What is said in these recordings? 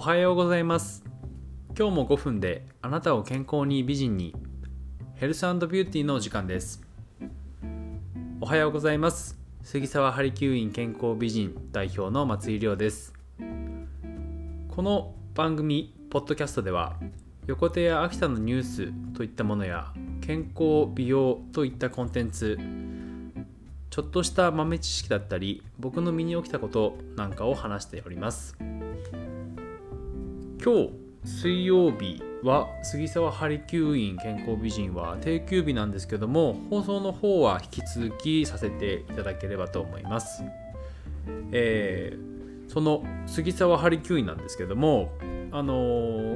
おはようございます。今日も5分であなたを健康に美人にヘルスビューティーのお時間です。おはようございます。杉沢ハリキュー院健康美人代表の松井亮です。この番組ポッドキャストでは横手や秋田のニュースといったものや健康美容といったコンテンツちょっとした豆知識だったり僕の身に起きたことなんかを話しております。今日水曜日は杉沢ハリキュー院健康美人は定休日なんですけども放送の方は引き続きさせていただければと思います、えー、その杉沢ハリキュー院なんですけどもあの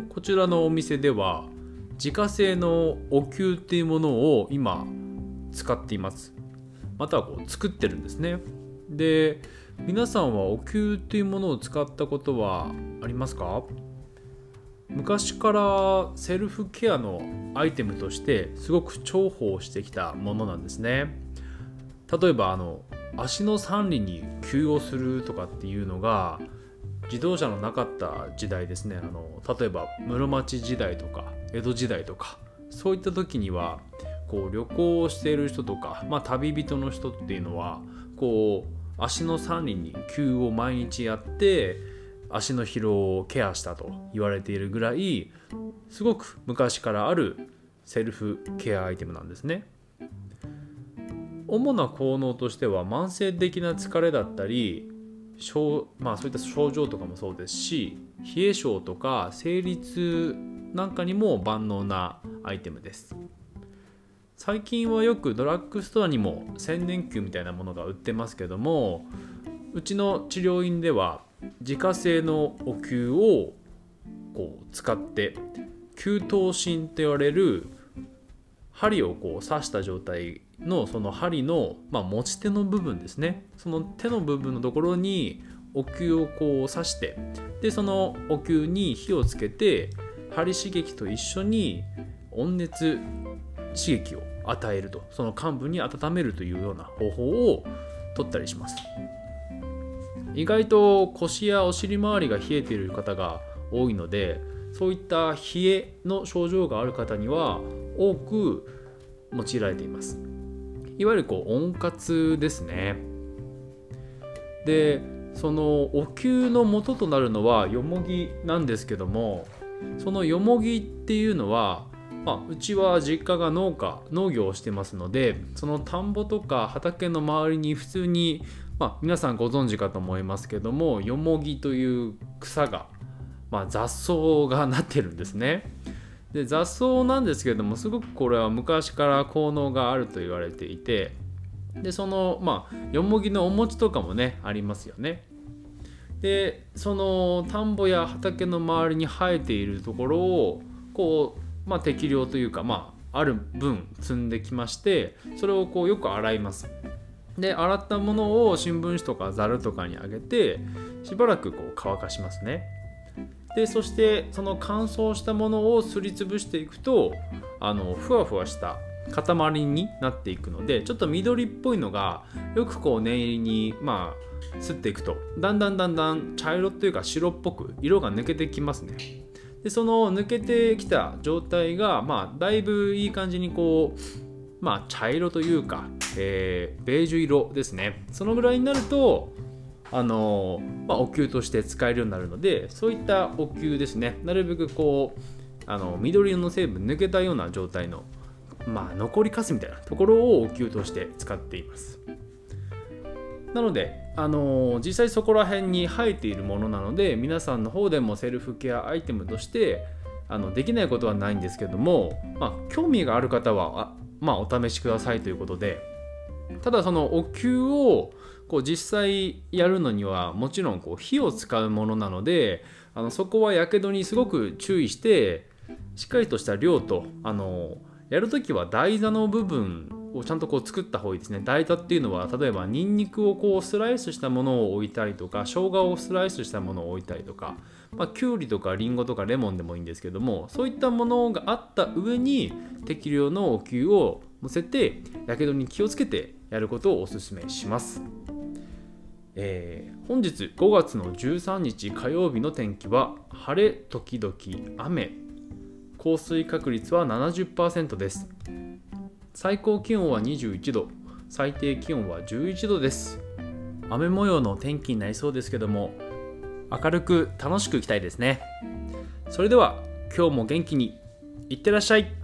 ー、こちらのお店では自家製のお灸っていうものを今使っています。またはこう作ってるんですね。で皆さんはお灸っていうものを使ったことはありますか？昔からセルフケアのアイテムとしてすごく重宝してきたものなんですね。例えばあの足の三里に給をするとかっていうのが自動車のなかった時代ですね。あの例えば室町時代とか江戸時代とかそういった時にはこう旅行をしている人とか、まあ、旅人の人っていうのはこう足の三里に給を毎日やって足の疲労をケアしたと言われているぐらいすごく昔からあるセルフケアアイテムなんですね。主な効能としては慢性的な疲れだったりまあ、そういった症状とかもそうですし冷え性とか生理痛なんかにも万能なアイテムです。最近はよくドラッグストアにも千年球みたいなものが売ってますけどもうちの治療院では自家製のお灸をこう使って灸頭針と言われる針をこう刺した状態のその針の、まあ、持ち手の部分ですね。その手の部分のところにお灸をこう刺してでそのお灸に火をつけて針刺激と一緒に温熱刺激を与えると。その患部に温めるというような方法を取ったりします。意外と腰やお尻周りが冷えている方が多いのでそういった冷えの症状がある方には多く用いられています。いわゆるこう温活ですね。でそのお灸の元となるのはよもぎなんですけどもそのよもぎっていうのはまあ、うちは実家が農家農業をしてますのでその田んぼとか畑の周りに普通にまあ、皆さんご存知かと思いますけどもよもぎという草が、まあ、雑草がなってるんですね。で雑草なんですけどもすごくこれは昔から効能があると言われていてでそのまあよもぎのお餅とかもねありますよね。でその田んぼや畑の周りに生えているところをこう、まあ、適量というか、まあ、ある分積んできましてそれをこうよく洗います。で洗ったものを新聞紙とかざるとかにあげてしばらくこう乾かしますね。でそしてその乾燥したものをすりつぶしていくとあのふわふわした塊になっていくのでちょっと緑っぽいのがよくこう念入りにまあすっていくとだんだんだんだん茶色というか白っぽく色が抜けてきますね。でその抜けてきた状態がまあだいぶいい感じにこうまあ、茶色というか、えー、ベージュ色ですね。そのぐらいになるとあのまあ、お灸として使えるようになるのでそういったお灸ですね。なるべくこうあの緑色の成分抜けたような状態の、まあ、残りかすみたいなところをお灸として使っています。なので、あの実際そこら辺に生えているものなので皆さんの方でもセルフケアアイテムとしてあのできないことはないんですけども、まあ、興味がある方はまあ、お試しくださいということで。ただそのお灸をこう実際やるのにはもちろんこう火を使うものなのであのそこはやけどにすごく注意してしっかりとした量とあのやるときは台座の部分をちゃんとこう作った方がいいですね。台座っていうのは例えばニンニクをこうスライスしたものを置いたりとか生姜をスライスしたものを置いたりとかまあ、きゅうりとかりんごとかレモンでもいいんですけどもそういったものがあった上に適量のお灸を乗せてやけどに気をつけてやることをおすすめします。えー、本日5月の13日火曜日の天気は晴れ時々雨。降水確率は70%です。最高気温は21度最低気温は11度です。雨模様の天気になりそうですけども明るく楽しくいきたいですね。それでは今日も元気にいってらっしゃい。